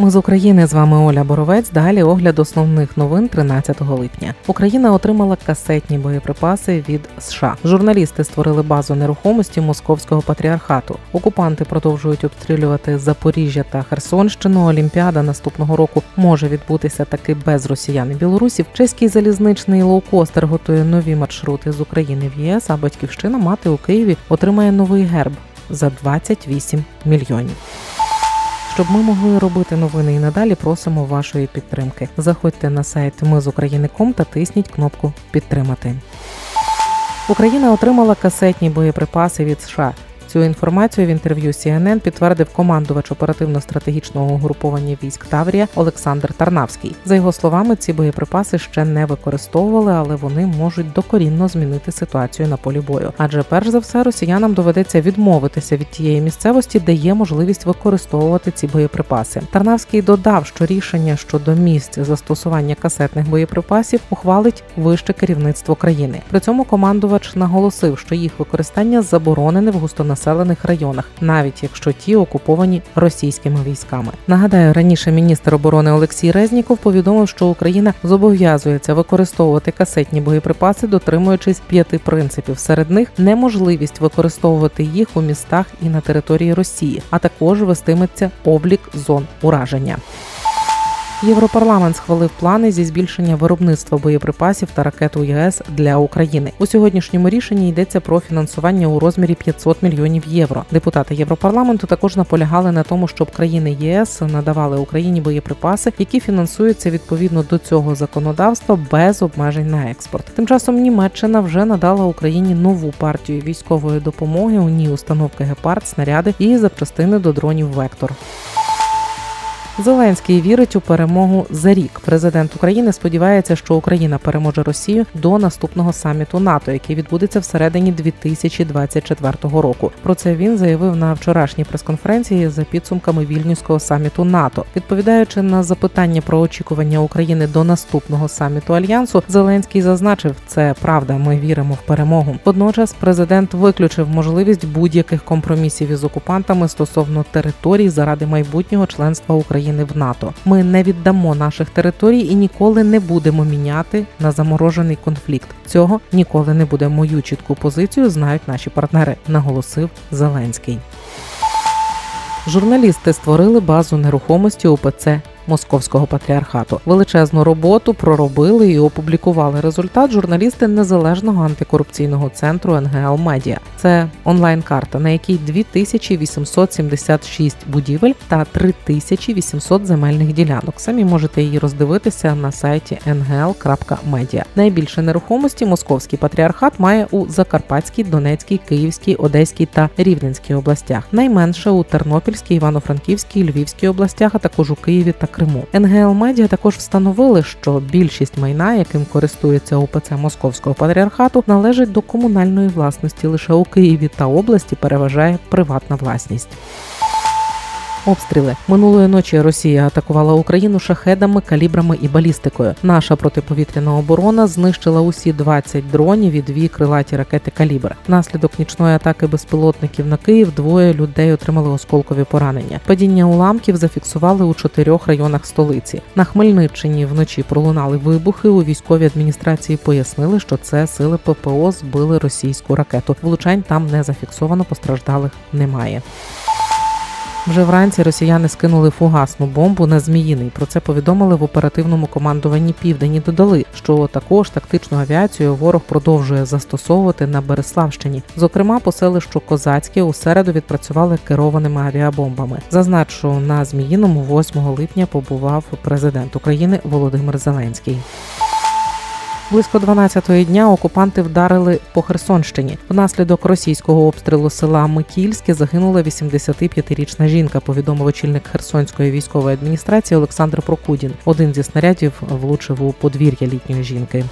Ми з України з вами Оля Боровець. Далі огляд основних новин 13 липня. Україна отримала касетні боєприпаси від США. Журналісти створили базу нерухомості московського патріархату. Окупанти продовжують обстрілювати Запоріжжя та Херсонщину. Олімпіада наступного року може відбутися таки без росіян і білорусів. Чеський залізничний лоукостер готує нові маршрути з України в ЄС. А батьківщина мати у Києві отримає новий герб за 28 мільйонів. Щоб ми могли робити новини і надалі, просимо вашої підтримки. Заходьте на сайт Ми з України.ком та тисніть кнопку Підтримати. Україна отримала касетні боєприпаси від США. Цю інформацію в інтерв'ю CNN підтвердив командувач оперативно-стратегічного угруповання військ Таврія Олександр Тарнавський. За його словами, ці боєприпаси ще не використовували, але вони можуть докорінно змінити ситуацію на полі бою. Адже перш за все росіянам доведеться відмовитися від тієї місцевості, де є можливість використовувати ці боєприпаси. Тарнавський додав, що рішення щодо місць застосування касетних боєприпасів ухвалить вище керівництво країни. При цьому командувач наголосив, що їх використання заборонене в густонаселених населених районах, навіть якщо ті окуповані російськими військами. Нагадаю, раніше міністр оборони Олексій Резніков повідомив, що Україна зобов'язується використовувати касетні боєприпаси, дотримуючись п'яти принципів. Серед них неможливість використовувати їх у містах і на території Росії, а також вестиметься облік зон ураження. Європарламент схвалив плани зі збільшення виробництва боєприпасів та ракет у ЄС для України. У сьогоднішньому рішенні йдеться про фінансування у розмірі 500 мільйонів євро. Депутати Європарламенту також наполягали на тому, щоб країни ЄС надавали Україні боєприпаси, які фінансуються відповідно до цього законодавства без обмежень на експорт. Тим часом Німеччина вже надала Україні нову партію військової допомоги. У ній установки гепард, снаряди і запчастини до дронів Вектор. Зеленський вірить у перемогу за рік. Президент України сподівається, що Україна переможе Росію до наступного саміту НАТО, який відбудеться всередині 2024 року. Про це він заявив на вчорашній прес-конференції за підсумками вільнюського саміту НАТО. Відповідаючи на запитання про очікування України до наступного саміту альянсу, Зеленський зазначив, це правда. Ми віримо в перемогу. Водночас президент виключив можливість будь-яких компромісів із окупантами стосовно територій заради майбутнього членства України. України в НАТО. Ми не віддамо наших територій і ніколи не будемо міняти на заморожений конфлікт. Цього ніколи не буде. Мою чітку позицію знають наші партнери, наголосив Зеленський. Журналісти створили базу нерухомості УПЦ московського патріархату. Величезну роботу проробили і опублікували результат журналісти незалежного антикорупційного центру НГЛ Медіа. Це онлайн-карта, на якій 2876 будівель та 3800 земельних ділянок. Самі можете її роздивитися на сайті ngl.media. Найбільше нерухомості московський патріархат має у Закарпатській, Донецькій, Київській, Одеській та Рівненській областях. Найменше у Тернопільській, Івано-Франківській, Львівській областях, а також у Києві та Криму. НГЛ Медіа також встановили, що більшість майна, яким користується ОПЦ Московського патріархату, належить до комунальної власності. Лише у Києві та області переважає приватна власність. Обстріли минулої ночі Росія атакувала Україну шахедами, калібрами і балістикою. Наша протиповітряна оборона знищила усі 20 дронів і дві крилаті ракети калібр. Внаслідок нічної атаки безпілотників на Київ двоє людей отримали осколкові поранення. Падіння уламків зафіксували у чотирьох районах столиці. На Хмельниччині вночі пролунали вибухи. У військовій адміністрації пояснили, що це сили ППО збили російську ракету. Влучань там не зафіксовано, постраждалих немає. Вже вранці росіяни скинули фугасну бомбу на Зміїний. Про це повідомили в оперативному командуванні Південь і Додали, що також тактичну авіацію ворог продовжує застосовувати на Береславщині. Зокрема, по селищу Козацьке у середу відпрацювали керованими авіабомбами. Зазначу на Зміїному 8 липня побував президент України Володимир Зеленський. Близько 12-ї дня окупанти вдарили по Херсонщині. Внаслідок російського обстрілу села Микільське загинула 85-річна жінка. Повідомив очільник Херсонської військової адміністрації Олександр Прокудін. Один зі снарядів влучив у подвір'я літньої жінки.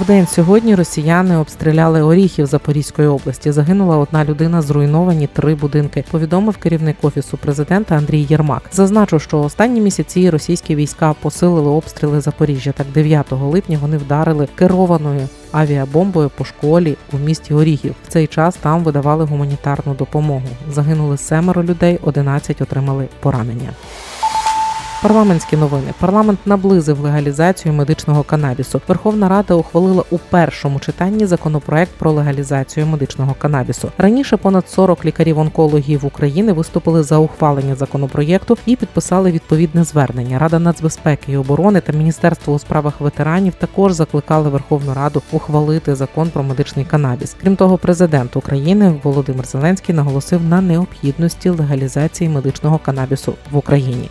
В день сьогодні росіяни обстріляли Оріхів Запорізької області. Загинула одна людина, зруйновані три будинки. Повідомив керівник офісу президента Андрій Єрмак. Зазначу, що останні місяці російські війська посилили обстріли Запоріжжя. Так 9 липня вони вдарили керованою авіабомбою по школі у місті Оріхів. В цей час там видавали гуманітарну допомогу. Загинули семеро людей, 11 отримали поранення. Парламентські новини. Парламент наблизив легалізацію медичного канабісу. Верховна Рада ухвалила у першому читанні законопроект про легалізацію медичного канабісу. Раніше понад 40 лікарів-онкологів України виступили за ухвалення законопроєкту і підписали відповідне звернення. Рада нацбезпеки і оборони та Міністерство у справах ветеранів також закликали Верховну Раду ухвалити закон про медичний канабіс. Крім того, президент України Володимир Зеленський наголосив на необхідності легалізації медичного канабісу в Україні.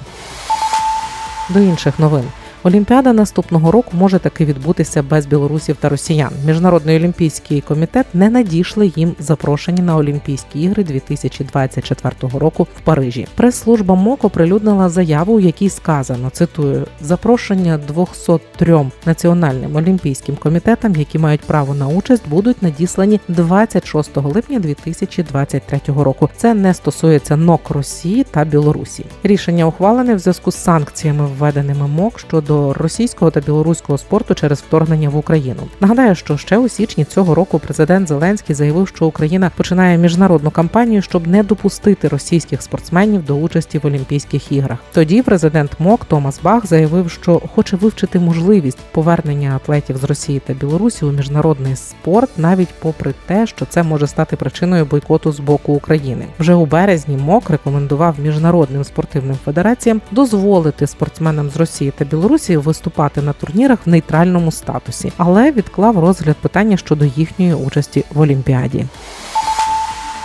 До інших новин. Олімпіада наступного року може таки відбутися без білорусів та росіян. Міжнародний олімпійський комітет не надійшли їм запрошені на Олімпійські ігри 2024 року в Парижі. Прес-служба МОК оприлюднила заяву, у якій сказано цитую запрошення 203 національним олімпійським комітетам, які мають право на участь, будуть надіслані 26 липня 2023 року. Це не стосується НОК Росії та Білорусі. Рішення ухвалене в зв'язку з санкціями, введеними МОК щодо до російського та білоруського спорту через вторгнення в Україну. Нагадаю, що ще у січні цього року президент Зеленський заявив, що Україна починає міжнародну кампанію, щоб не допустити російських спортсменів до участі в Олімпійських іграх. Тоді президент МОК Томас Бах заявив, що хоче вивчити можливість повернення атлетів з Росії та Білорусі у міжнародний спорт, навіть попри те, що це може стати причиною бойкоту з боку України. Вже у березні МОК рекомендував міжнародним спортивним федераціям дозволити спортсменам з Росії та Білорусі Білорусі виступати на турнірах в нейтральному статусі, але відклав розгляд питання щодо їхньої участі в Олімпіаді.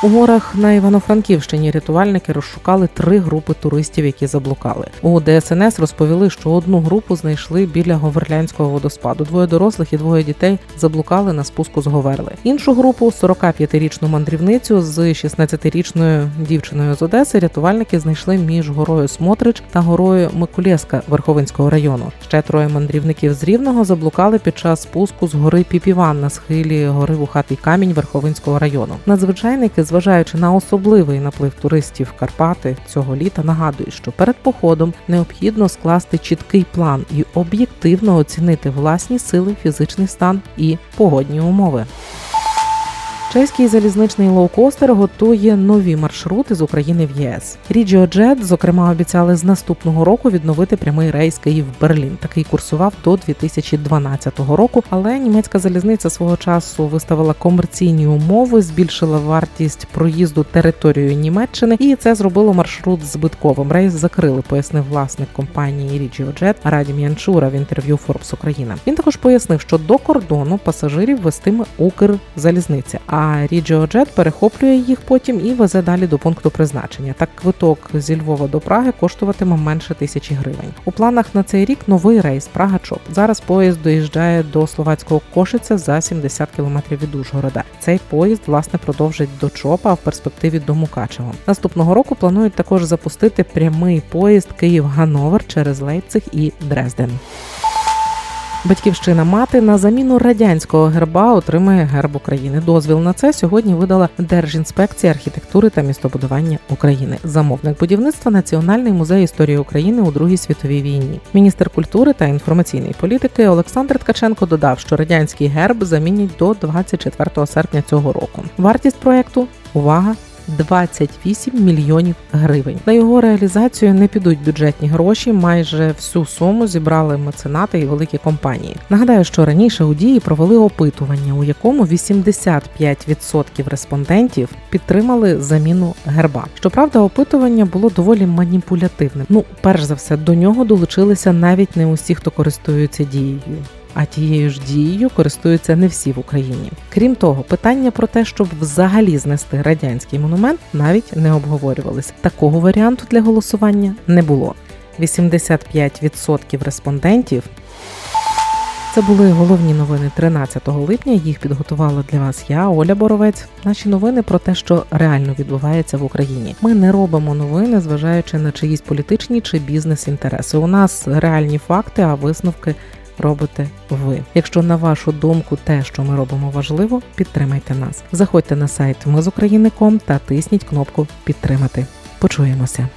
У горах на Івано-Франківщині рятувальники розшукали три групи туристів, які заблукали. У ДСНС розповіли, що одну групу знайшли біля Говерлянського водоспаду. Двоє дорослих і двоє дітей заблукали на спуску з Говерли. Іншу групу 45-річну мандрівницю з 16-річною дівчиною з Одеси. Рятувальники знайшли між горою Смотрич та горою Микулєска Верховинського району. Ще троє мандрівників з Рівного заблукали під час спуску з гори Піпіван на схилі гори Вухатий камінь Верховинського району. Надзвичайники зважаючи на особливий наплив туристів в Карпати цього літа, нагадують, що перед походом необхідно скласти чіткий план і об'єктивно оцінити власні сили, фізичний стан і погодні умови. Чеський залізничний лоукостер готує нові маршрути з України в ЄС. RegioJet, зокрема, обіцяли з наступного року відновити прямий рейс Київ-Берлін. Такий курсував до 2012 року. Але німецька залізниця свого часу виставила комерційні умови, збільшила вартість проїзду територією Німеччини, і це зробило маршрут збитковим. Рейс закрили, пояснив власник компанії RegioJet Радім Янчура в інтерв'ю Форбс Україна. Він також пояснив, що до кордону пасажирів вестиме Укрзалізниця. А а RegioJet перехоплює їх потім і везе далі до пункту призначення. Так квиток зі Львова до Праги коштуватиме менше тисячі гривень. У планах на цей рік новий рейс Прага Чоп. Зараз поїзд доїжджає до словацького Кошиця за 70 кілометрів від Ужгорода. Цей поїзд власне продовжить до Чопа, а в перспективі до Мукачева. Наступного року планують також запустити прямий поїзд Київ-Гановер через Лейпциг і Дрезден. Батьківщина мати на заміну радянського герба отримає герб України. Дозвіл на це сьогодні видала Держінспекція архітектури та містобудування України. Замовник будівництва Національний музей історії України у Другій світовій війні. Міністр культури та інформаційної політики Олександр Ткаченко додав, що радянський герб замінять до 24 серпня цього року. Вартість проекту увага 28 мільйонів гривень. На його реалізацію не підуть бюджетні гроші. Майже всю суму зібрали меценати і великі компанії. Нагадаю, що раніше у дії провели опитування, у якому 85% респондентів підтримали заміну герба. Щоправда, опитування було доволі маніпулятивним. Ну, перш за все, до нього долучилися навіть не усі, хто користуються дією а тією ж дією користуються не всі в Україні. Крім того, питання про те, щоб взагалі знести радянський монумент, навіть не обговорювалися. Такого варіанту для голосування не було. 85% респондентів. Це були головні новини 13 липня. Їх підготувала для вас я, Оля Боровець. Наші новини про те, що реально відбувається в Україні. Ми не робимо новини, зважаючи на чиїсь політичні чи бізнес інтереси. У нас реальні факти, а висновки робите ви. Якщо на вашу думку те, що ми робимо, важливо, підтримайте нас. Заходьте на сайт Ми з України.ком та тисніть кнопку Підтримати. Почуємося.